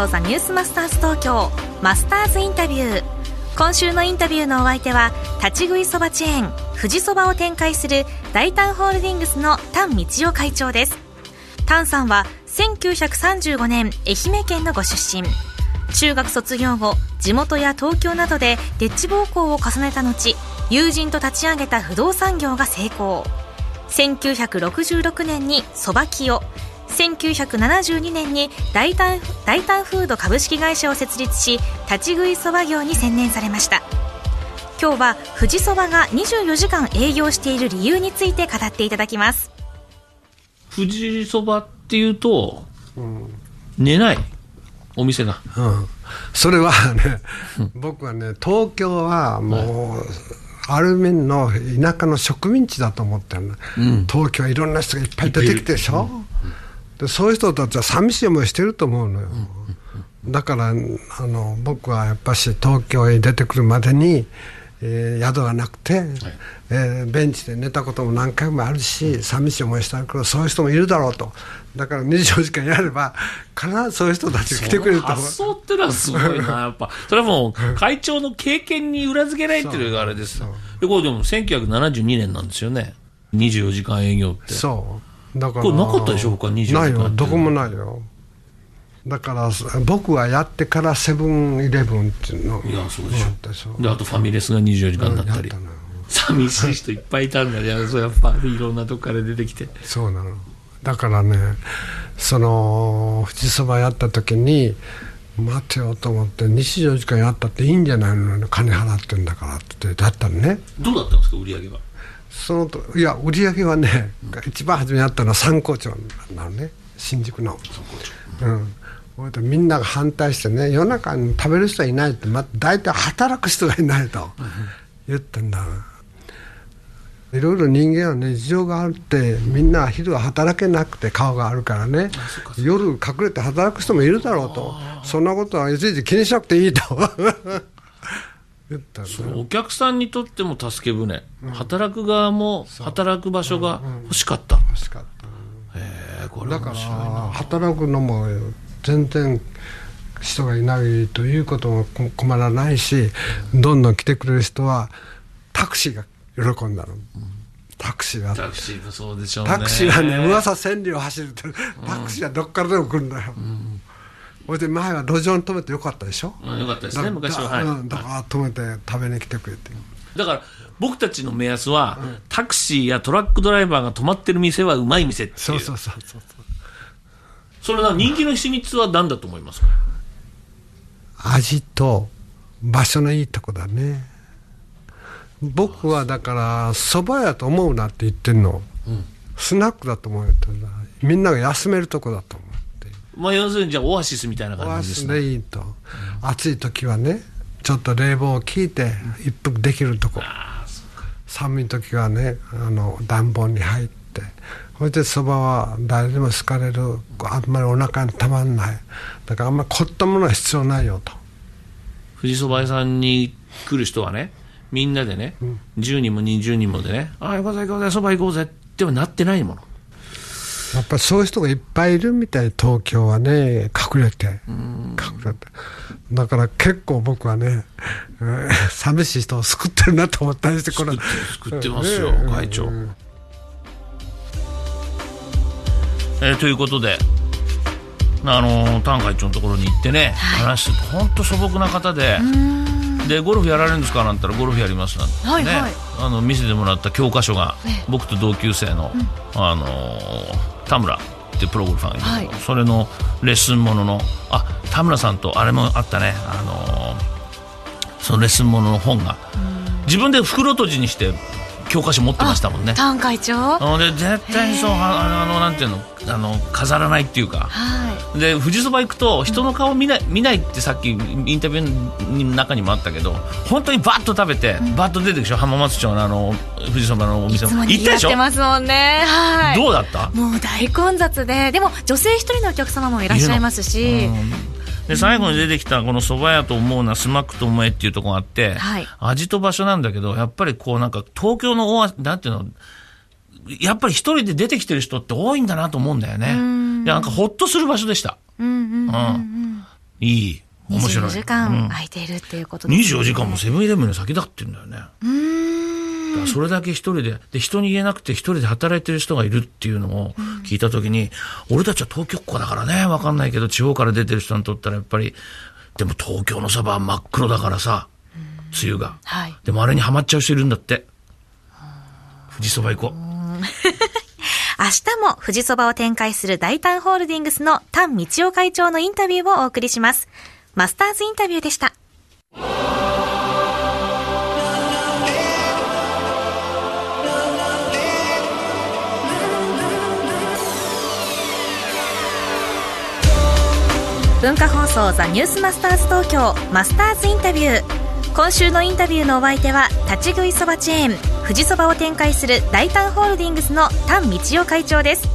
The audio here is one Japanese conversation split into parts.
送ザニュースマスターズ東京マスターズインタビュー。今週のインタビューのお相手は立ち食いそばチェーン富士そばを展開する大丹ホールディングスの丹道夫会長です。丹さんは1935年愛媛県のご出身。中学卒業後地元や東京などでデッチ暴行を重ねた後友人と立ち上げた不動産業が成功。1966年にそばきを1972年に大胆大胆フード株式会社を設立し立ち食いそば業に専念されました。今日は富士そばが24時間営業している理由について語っていただきます。富士そばっていうと、うん、寝ないお店が、うん、それはね、僕はね東京はもう、はいある面の田舎の植民地だと思ってるの、うん、東京はいろんな人がいっぱい出てきてでしょ、でそういう人たちは寂しい思いしてると思うのよ、だからあの僕はやっぱし東京へ出てくるまでに、えー、宿がなくて、はい、えー、ベンチで寝たことも何回もあるし寂しい思いしたからそういう人もいるだろうと。だから24時間やれば必ずそういう人たちが来てくれると思う。発想ってのはすごいな やっぱ。それはもう会長の経験に裏付けないっていう。あれですでこれでも1972年なんですよね。24時間営業って。そうだからこれなかったでしょ他24時間ないよどこもないよ。だから僕がやってからセブンイレブンっていうのいやそうでしょ。であとファミレスが24時間だったり、うん、寂しい人いっぱいいたんだ じゃそうやっぱいろんなとこから出てきて。そうなの。だからねその富士そばやった時に待てよと思って24時間やったっていいんじゃないの？金払ってんだからってだったのね。どうだったんですか売り上げは？そのといや売り上げはね、うん、一番初めやったのは三光町なのね。新宿の。うん。みんなが反対してね夜中に食べる人はいないって、ま、大体働く人がいないと言ってんだ。いろいろ人間はね事情があってみんな昼は働けなくて顔があるからね。夜隠れて働く人もいるだろうと。そんなことはいちいち気にしなくていいとお客さんにとっても助け舟、うん、働く側も働く場所が欲しかった、うんうん、欲しかった、へえこれだから働くのも全然人がいないということも困らないしどんどん来てくれる人はタクシーが喜んだの、タクシーはタクシーもそうでしょうね。タクシーはね噂千里を走るってタクシーはどっからでも来るんだよ、うんほいで前は路上に止めてよかったでしょ、うん、よかったですね昔は。はい、だから止めて食べに来てくれて。だから僕たちの目安は、うん、タクシーやトラックドライバーが止まってる店はうまい店っていう。そうそうそうそうそれは人気の秘密は何だと思います？か味と場所のいいとこだね。僕はだから蕎麦屋と思うなって言ってんの、うん、スナックだと思うよみんなが休めるとこだと思うまあ、要するにじゃあオアシスみたいな感じですね。オアシスでいいと、うん、暑い時はねちょっと冷房を効いて一服できるとこ、寒い時はねあの暖房に入ってそれでそばは誰でも好かれるあんまりお腹にたまんない。だからあんまり凝ったものは必要ないよと。富士そば屋さんに来る人はねみんなでね、うん、10人も20人もでねああ行こうぜ行こうぜそば行こうぜってはなってないものやっぱりそういう人がいっぱいいるみたい東京はね隠れて。隠れて。だから結構僕はね、えー、寂しい人を救ってるなと思ったりしてこれ救ってますよ、会長、えー、ということであの丹会長のところに行ってね、はい、話して本当素朴な方で。でゴルフやられるんですかなんて言ったらゴルフやりますなんて、ね、はいはい、あの見せてもらった教科書が、僕と同級生の、うん、あの田村ってプロゴルファーがいるけど、はい、それのレッスンもののあ田村さんとあれもあったね。あのそのレッスンものの本が自分で袋閉じにして教科書持ってましたもんね。丹会長で絶対にそうあのなんていうの？あの飾らないっていうか、はい、で富士そば行くと人の顔見ない,、見ないってさっきインタビューの中にもあったけど本当にバッと食べて、うん、バッと出てくるでしょ？浜松町のあの富士そばのお店。も行ったでしょますもんね、はい、どうだった？もう大混雑で。でも女性一人のお客様もいらっしゃいますし。で最後に出てきたこの蕎麦屋と思うなスマックと思えっていうところがあって、はい、味と場所なんだけどやっぱりこうなんか東京のなんていうのやっぱり一人で出てきてる人って多いんだなと思うんだよね。なんかほっとする場所でした。うん。いい。面白い。24時間空いているっていうことですね。24時間もセブンイレブンの先だって言うんだよね。うん。それだけ一人で、で、人に言えなくて一人で働いてる人がいるっていうのを聞いたときに、うん、俺たちは東京っ子だからね、わかんないけど、地方から出てる人にとったらやっぱり、でも東京のそばは真っ黒だからさ、梅雨が。はい。でもあれにはまっちゃう人いるんだって。富士そば行こう。明日も富士そばを展開する大胆ホールディングスの丹道夫会長のインタビューをお送りします。マスターズインタビューでした。文化放送ザニュースマスターズ東京マスターズインタビュー。今週のインタビューのお相手は立ち食いそばチェーン富士そばを展開する大丹ホールディングスの丹道夫会長です。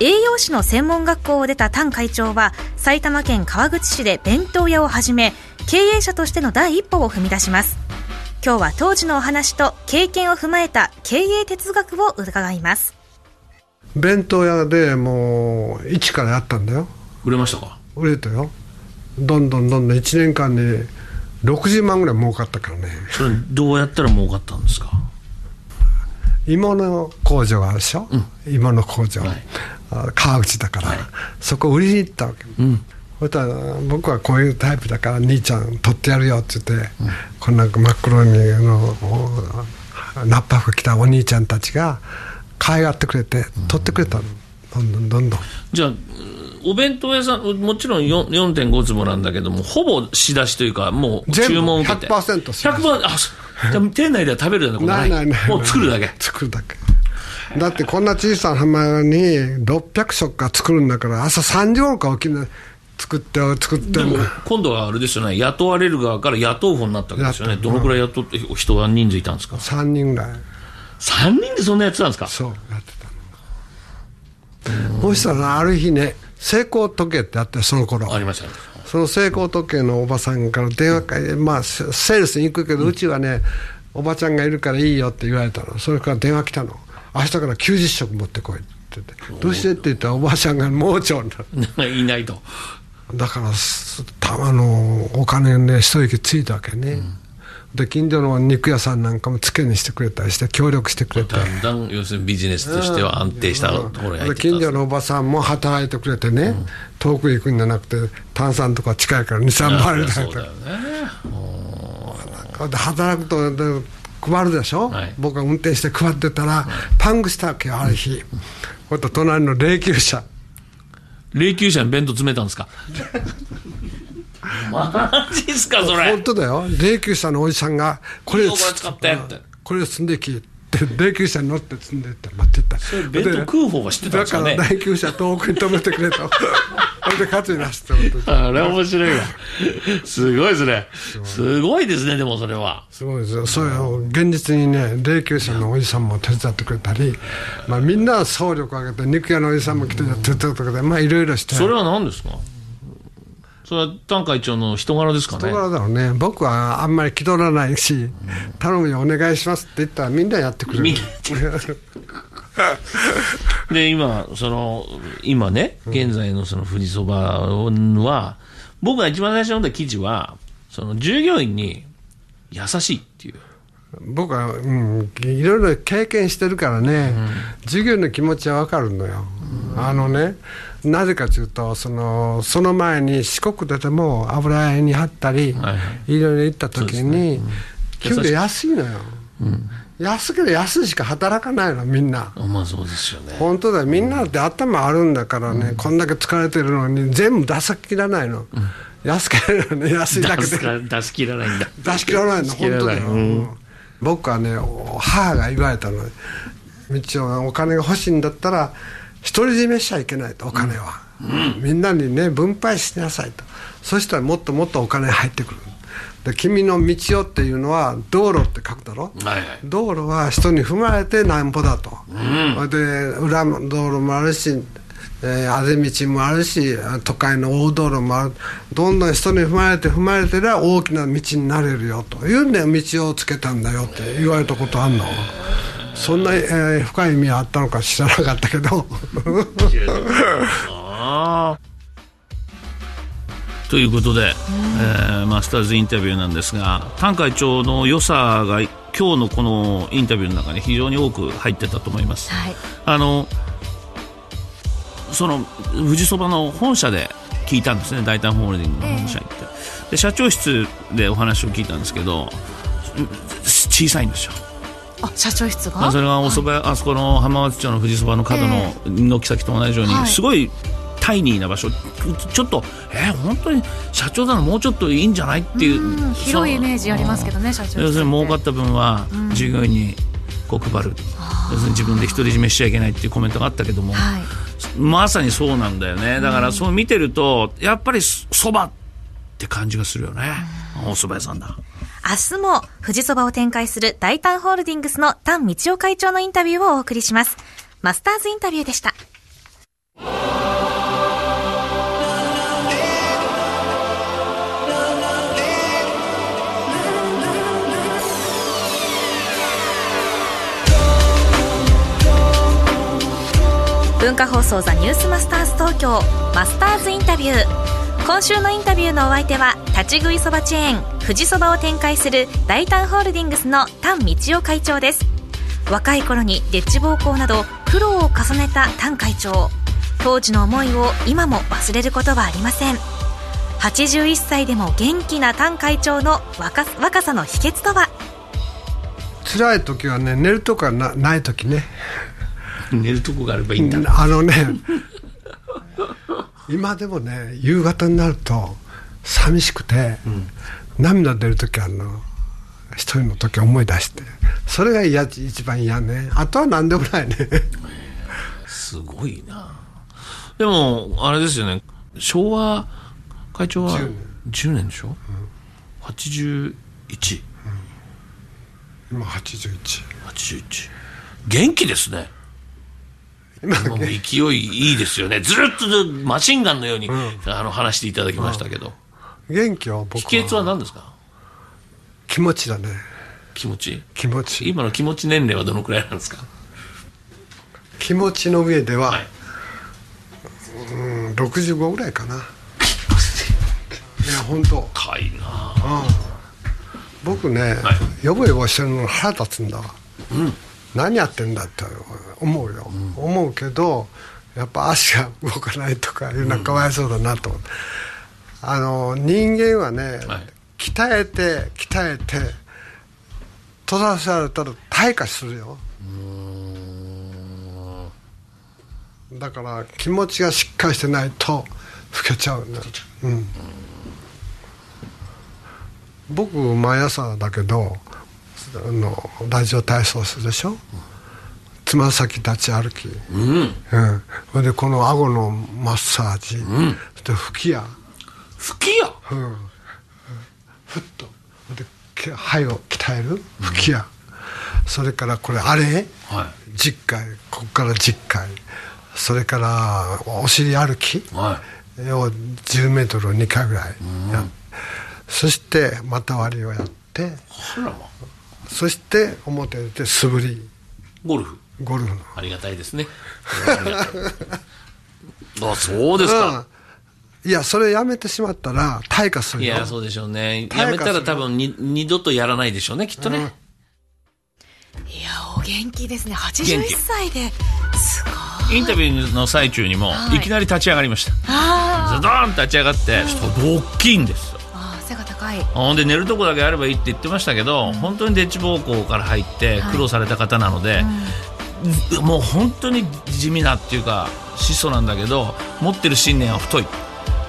栄養士の専門学校を出た丹会長は埼玉県川口市で弁当屋を始め経営者としての第一歩を踏み出します。今日は当時のお話と経験を踏まえた経営哲学を伺います。弁当屋でもう一からやったんだよ。売れましたか？売れたよ。どんどんどんどん。1年間に60万ぐらい儲かったからね。それどうやったら儲かったんですか？芋の工場があるでしょ、うん、芋の工場、はい、川口だから、はい、そこ売りに行ったわけ、うん、そしたら僕はこういうタイプだから兄ちゃん取ってやるよって言って、うん、こんな真っ黒にあのナッパ服着たお兄ちゃんたちが可愛がってくれて取ってくれたの、どんどんどんどん。じゃあお弁当屋さん、もちろん4.5坪なんだけども、ほぼ仕出しというか、もう注文を受けて。100%仕出し。100%、あ、店内では食べるようなことないないないもう作るだけ。作るだけ。だってこんな小さな浜に600食か作るんだから、朝3時頃から起きない。作って作って今度はあれですよね雇われる側から雇う方になったわけですよねどのくらい雇って人は人数いたんですか？3人ぐらい3人でそんなやってたんですか？そうやってたのそしたらある日ね成功時計ってあってその頃。ありました、ね、その成功時計のおばさんから電話かまあセールスに行くけど、うちはねおばちゃんがいるからいいよって言われたの。それから電話来たの。明日から90食持ってこいって言って。どうしてって言ったらおばあちゃんが盲腸になる。いないと。だからたまのお金ね一息ついたわけね、うんで近所の肉屋さんなんかも付けにしてくれたりして協力してくれて。だんだん要するにビジネスとしては安定したところに入って近所のおばさんも働いてくれてね、うん、遠く行くんじゃなくて炭酸とか近いから23万円だそうだよね。働くと配るでしょ、はい、僕が運転して配ってたら、はい、パンクしたわけよある日、うん、と隣の霊柩車。霊柩車に弁当詰めたんですか？マジっすかそれ。本当だよ。霊柩車のおじさんがこれ使って。ってこれ積んできって霊柩車に乗って積んでって待ってた。弁当食う方が知ってたんですかね。だから霊柩車遠くに止めてくれと。それで勝つになしてあれ面白いわ。すごいですね。すごいですねでもそれは。すごいですよ。それを現実にね霊柩車のおじさんも手伝ってくれたり、まあ、みんな総力を上げて肉屋のおじさんも来て手伝ってくれてまあいろいろして。それは何ですか？それは丹会長の人柄ですかね？人柄だろうね。僕はあんまり気取らないし、頼むよお願いしますって言ったらみんなやってくれる。で今その今ね現在のその富士そばは、僕が一番最初に読んだ記事はその従業員に優しいっていう。僕は、うん、いろいろ経験してるからね、うん、授業の気持ちは分かるのよ、うん、あのねなぜかというとそのその前に四国ででも油屋に貼ったり、はい、いろいろ行った時に、ね、給料安いのよ、うん、安ければ安いしか働かないのみんな。まあそうですよね。本当だみんなって頭あるんだからね、うん、こんだけ疲れてるのに全部出し切らないの、うん、安ければね安いだけで。出し切らないんだ。出し切らないの本当だよ、僕はね母が言われたの。道をお金が欲しいんだったら独り占めしちゃいけないとお金は、うん、みんなにね分配しなさいと。そしたらもっともっとお金入ってくる。で君の道をっていうのは道路って書くだろ、はいはい、道路は人に踏まれてなんぼだと、うん、で裏道路もあるしえー、あぜ道もあるし都会の大道路もある。どんどん人に踏まれて踏まれてりゃ大きな道になれるよと。いうんで道をつけたんだよって言われたことあんの？そんな、えー、深い意味あったのか知らなかったけど。な ということで、えー、マスターズインタビューなんですが丹会長の良さが今日のこのインタビューの中に非常に多く入ってたと思います。はい、あのその富士そばの本社で聞いたんですね。大胆ホールディングの本社行って、えー、で社長室でお話を聞いたんですけど小さいんですよ。あ社長室が？それがおそば、はい、あそこの浜松町の富士そばの角の軒先と同じように、すごいタイニーな場所。ちょっとえー、本当に社長なのもうちょっといいんじゃないっていう広いイメージありますけどね社長要するに儲かった分は従業員にこう配る、要するに自分で独り占めしちゃいけないっていうコメントがあったけども、はい、まさにそうなんだよね。だからそう見てるとやっぱりそばって感じがするよね、お蕎麦屋さんだ明日も富士そばを展開する大胆ホールディングスの丹道夫会長のインタビューをお送りします。マスターズインタビューでした。文化放送ザニュースマスターズ東京マスターズインタビュー今週のインタビューのお相手は立ち食いそばチェーン富士そばを展開する大胆ホールディングスの丹道夫会長です。若い頃にデッチ暴行など苦労を重ねた丹会長。当時の思いを今も忘れることはありません。81歳でも元気な丹会長の若若さの秘訣とは？辛い時はね寝るとかなない時ね。寝るとこがあればいいんだ。あのね今でもね夕方になると寂しくて、うん、涙出る時あるの。一人の時思い出して。それが嫌一番嫌ね。あとは何でもないね。すごいな。でもあれですよね。昭和会長は10年。でしょ、うん、81、うん、今8181 81元気ですね。今も勢いいいですよね。ずっとマシンガンのように、うん、あの話していただきましたけど、元気は僕は。秘訣は何ですか？気持ちだね。気持ち？気持ち。今の気持ち年齢はどのくらいなんですか？気持ちの上では、はい、うん65ぐらいかな。い や本当。高いな、うん、僕ね、はい、よぼよぼしてるの腹立つんだわ、うん。何やってんだって思うよ、うん、思うけどやっぱ足が動かないとかいうのはかわいそうだなと、うん、あの人間はね、はい、鍛えて鍛えて閉ざされたら退化するよ。だから気持ちがしっかりしてないと老けちゃうね、うん、僕毎朝だけどあのラジオ体操するでしょ？つま先立ち歩き、うん。うん、でこの顎のマッサージ、うん、で吹き矢。吹き矢、うん、ふっと。で肺を鍛える？吹き矢、うん、それからこれあれ、はい、10回ここから10回それからお尻歩き、はい、を10メートルを2回ぐらいや、うん、そして股割りをやって。そして表出て素振り。ゴルフ。ゴルフの。ありがたいですね。あそうですか、うん、いやそれやめてしまったら退化するいやそうでしょうね。やめたら多分に二度とやらないでしょうねきっとね、うん、いやお元気ですね。81歳ですごい。インタビューの最中にも、い、きなり立ち上がりました。ズドーン立ち上がって、ちょっと大きいんです背が高い。ほんで寝るとこだけあればいいって言ってましたけど、うん、本当にデッチ暴行から入って苦労された方なので、はいうん、もう本当に地味なっていうか質素なんだけど持ってる信念は太い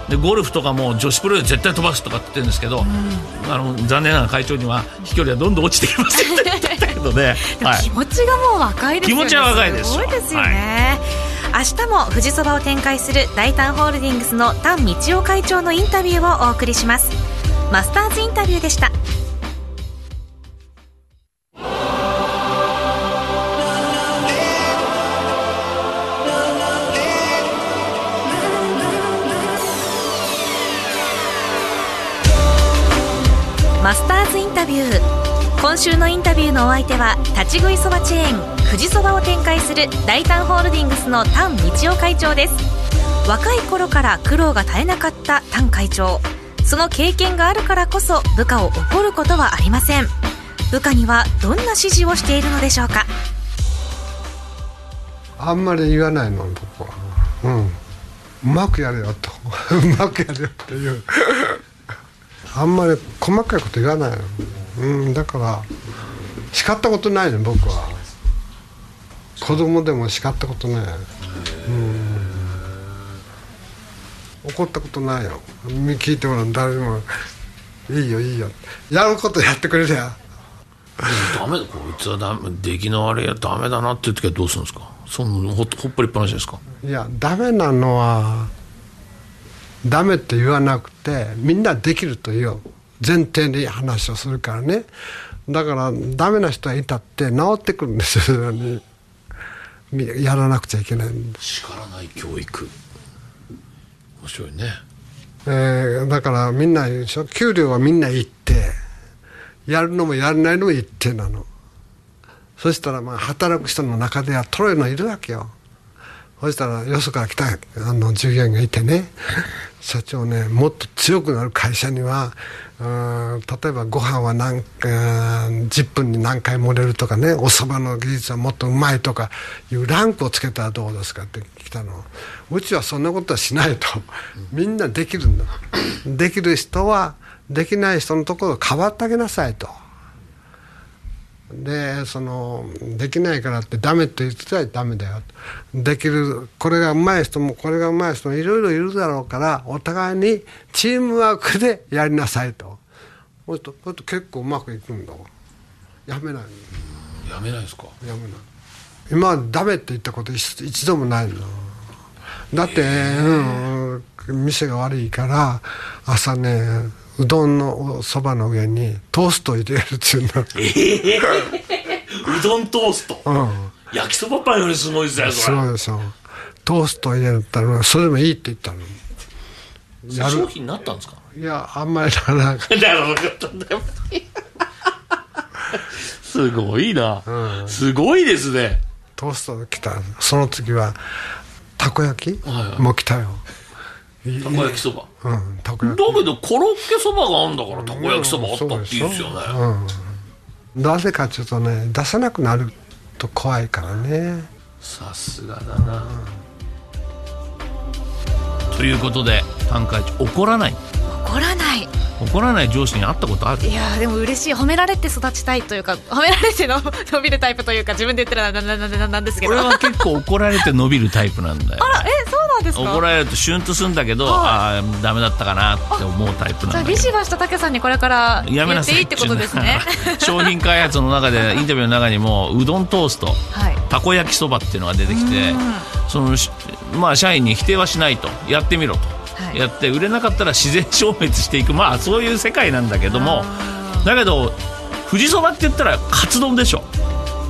でゴルフとかも女子プロで絶対飛ばすとかって言ってるんですけど、うん、あの残念ながら会長には飛距離はどんどん落ちてきますって言ったけどね。はい、気持ちがもう若いですよね。気持ちは若いです。すごいですよね、はい、明日も富士そばを展開する大胆ホールディングスの丹道夫会長のインタビューをお送りします。マスターズインタビューでしたスターズインタビュー。今週のインタビューのお相手は立ち食いそばチェーン富士そばを展開する大胆ホールディングスの丹道夫会長です。若い頃から苦労が絶えなかった丹会長。その経験があるからこそ部下を怒ることはありません。部下にはどんな指示をしているのでしょうか。あんまり言わないの僕は。うん。うまくやれよと。うまくやれよっていう。あんまり細かいこと言わないの、うん、だから叱ったことないね僕は。子供でも叱ったことない。うん。怒ったことないよ。聞いてもらう誰も。いいよいいよ。やることやってくれりゃ。ダメだこいつはダメ出来の悪いやダメだなっていう時はどうするんですか？そのほほっぽりっぱなしですか？いやダメなのはダメって言わなくてみんなできるという前提に話をするからね。だからダメな人がいたって治ってくるんですよ。やらなくちゃいけない叱らない教育。面白いね。えー、だからみんな給料はみんな一定やるのもやらないのも一定なの。そしたらまあ働く人の中ではトロイのいるわけよそしたらよそから来たあの従業員がいてね 社長ねもっと強くなる会社には例えばご飯は何10分に何回盛れるとかねおそばの技術はもっとうまいとかいうランクをつけたらどうですかって来たの。うちはそんなことはしないと。みんなできるんだ。できる人はできない人のところを変わってあげなさいと。でそのできないからってダメって言ってたらダメだよ。できるこれがうまい人もこれがうまい人もいろいろいるだろうからお互いにチームワークでやりなさいと。そうすると結構うまくいくんだやめないやめないですか？やめない。今はダメって言ったこと一度もないの。だって、うん、店が悪いから朝ねうどんのそばの上にトースト入れるっていうの。ええー、うどんトースト、うん、焼きそばパンよりすごいですよそれ。そうですよ。トースト入れるったらそれでもいいって言ったの。やる。商品になったんですか？いやあんまりならなかった。だろったんだよすごいな、うん、すごいですね。トースト来た。その次はたこ焼き、はいはい、も来たよたこ焼きそば。うんたこ焼き。だけどコロッケそばがあるんだからたこ焼きそばあったっていいですよね、うん、なぜかちょっとね出さなくなると怖いからね。さすがだな、うん、ということで短歌怒らない。怒らない。怒らない上司に会ったことある？いやでも嬉しい。褒められて育ちたいというか褒められての 伸びるタイプというか自分で言ったらななななんですけど。俺は結構怒られて伸びるタイプなんだよあらえなんですか？怒られるとシュンとするんだけど、はい、ああダメだったかなって思うタイプなんだビシバシと武さんにこれから言っていいってことですね。商品開発の中で インタビューの中にもうどんトースト、はい、たこ焼きそばっていうのが出てきてそのまあ社員に否定はしないとやってみろと。やって売れなかったら自然消滅していく。まあそういう世界なんだけどもだけど富士そばって言ったらカツ丼でしょ。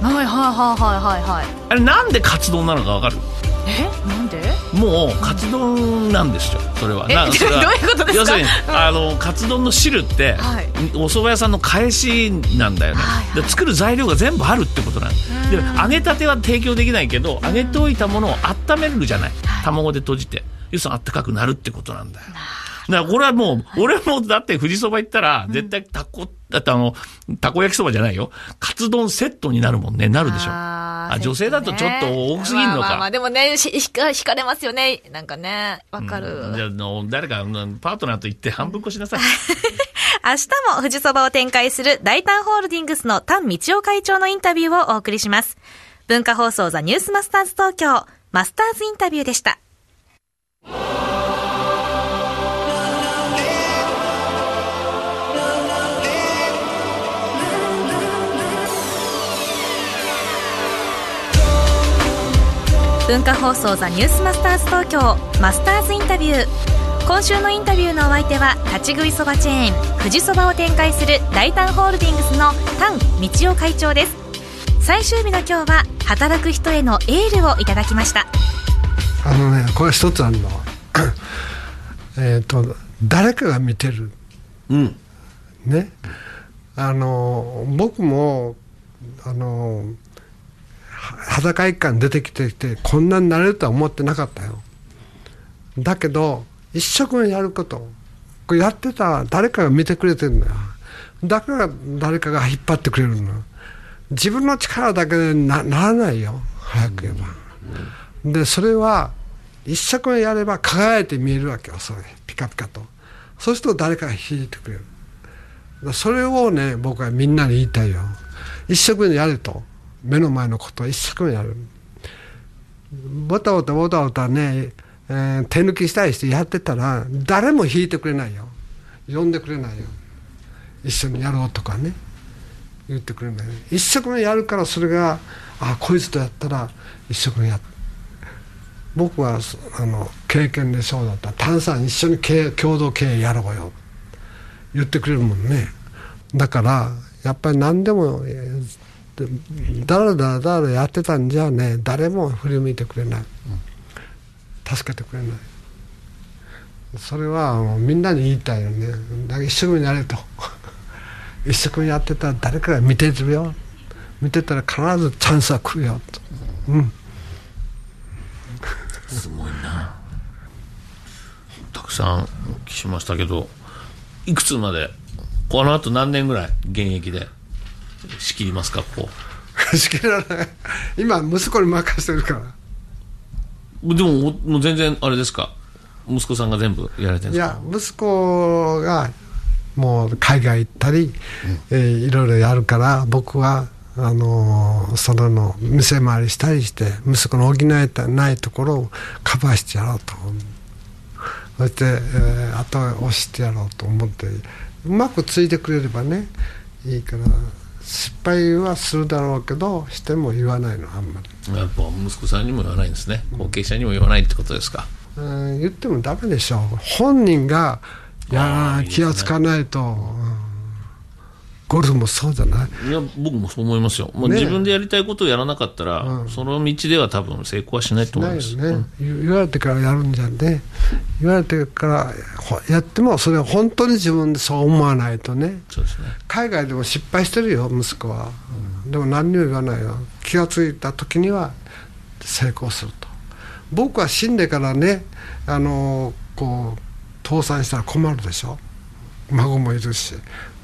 はいはいはいはいはい。あれなんでカツ丼なのかわかる？え？なんで？もうカツ丼なんですよそれは。えそれは。どういうことですか？要するに、あのカツ丼の汁って、はい、お蕎麦屋さんの返しなんだよね、はいはい、で作る材料が全部あるってことなん。で揚げたては提供できないけど揚げておいたものを温めるじゃない。卵で閉じて。要するに暖かくなるってことなんだよ。だからこれはもう、俺もだって富士そば行ったら、絶対たこ、だってあの、たこ焼きそばじゃないよ。カツ丼セットになるもんね。なるでしょ。あ女性だとちょっと多すぎるのか。まあまあでもね、ひか、引かれますよね。なんかね、わかる。うん、じゃあの、誰か、パートナーと言って半分こしなさい。明日も富士そばを展開する大胆ホールディングスの丹道夫会長のインタビューをお送りします。文化放送ザニュースマスターズ東京、マスターズインタビューでした。文化放送ザニュースマスターズ東京マスターズインタビュー。今週のインタビューのお相手は立ち食いそばチェーン富士そばを展開する大胆ホールディングスの丹道夫会長です。最終日の今日は働く人へのエールをいただきました。あのねこれ一つあるの。えっと誰かが見てる、うん、ね。あの僕もあの裸一貫出てきててこんなになれるとは思ってなかったよ。だけど一生懸命やること。これやってたら誰かが見てくれてるんだよ。だから誰かが引っ張ってくれるの自分の力だけでなならないよ。早く言えば、でそれは一生懸命やれば輝いて見えるわけよ。それピカピカと。そうすると誰かが引いてくれる。それをね僕はみんなに言いたいよ。一生懸命やれと。目の前のことを一生懸命やる。ボタボタボタボタね、えー、手抜きしたりしてやってたら誰も引いてくれないよ。呼んでくれないよ。一緒にやろうとかね。言ってくれない一生懸命やるからそれがあこいつとやったら一生懸命や僕はあの経験でそうだった。炭酸一緒に経共同経営やろうよ。言ってくれるもんね。だからやっぱり何でもだらだらだらやってたんじゃね誰も振り向いてくれない。助けてくれない。それはもうみんなに言いたいよね。だから一生懸命やれと。一生懸命やってたら誰かが見てるよ見てたら必ずチャンスは来るよ。とうん。すごいな。たくさんお聞きしましたけどいくつまでこのあと何年ぐらい現役で？仕切りますかここ。仕切らない。今息子に任せてるから。でももう全然あれですか？息子さんが全部やられてるんですか？いや息子がもう海外行ったり、うん、えー、いろいろやるから僕はあのー、それの店回りしたりして息子の補えたないところをカバーしてやろうとそして、えー、あとは押してやろうと思ってうまくついてくれればねいいから失敗はするだろうけどしても言わないのあんまり。やっぱ息子さんにも言わないんですね。後継者にも言わないってことですか、うん、言ってもダメでしょう。本人がや気が付かないと、うんゴルフもそうじゃな。いいや僕もそう思いますよ、もう自分でやりたいことをやらなかったら、うん、その道では多分成功はしないと思います、ね。うん、言われてからやるんじゃんね。言われてからやってもそれは本当に自分でそう思わないとね。そうですね。海外でも失敗してるよ息子は、うん、でも何にも言わないよ。気が付いた時には成功すると。僕は死んでからねあのこう倒産したら困るでしょ。孫もいるし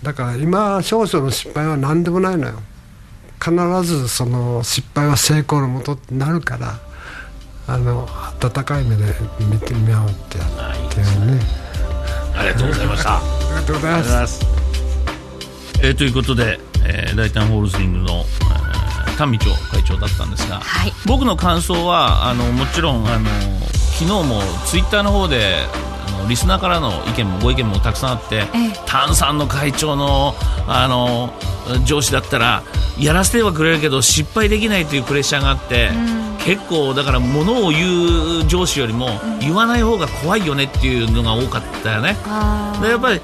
だから今少々の失敗は何でもないのよ。必ずその失敗は成功のもとになるからあの温かい目で見てみようってやってね。ありがとうございました。ありがとうございます。えー、ということで、えー、大胆ホールディングの、えー、丹道会長だったんですが、はい、僕の感想はあのもちろんあの昨日もツイッターの方でリスナーからの意見もご意見もたくさんあって、ええ、炭酸の会長のあの上司だったらやらせてはくれるけど失敗できないというプレッシャーがあって、うん、結構だからものを言う上司よりも言わない方が怖いよねっていうのが多かったよね。でやっぱり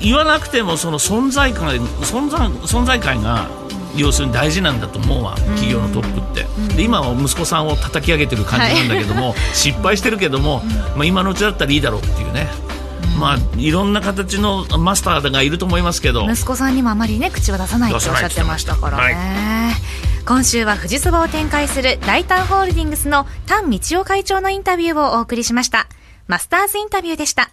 言わなくてもその存在感存在存在感が要するに大事なんだと思うわ企業のトップって、うん、で今は息子さんを叩き上げてる感じなんだけども、はい、失敗してるけども、まあ、今のうちだったらいいだろうっていうね。まあ、いろんな形のマスターがいると思いますけど。息子さんにもあまりね口は出さないとおっしゃってましたからね、はい、今週は富士そばを展開する大胆ホールディングスの丹道夫会長のインタビューをお送りしました。マスターズインタビューでした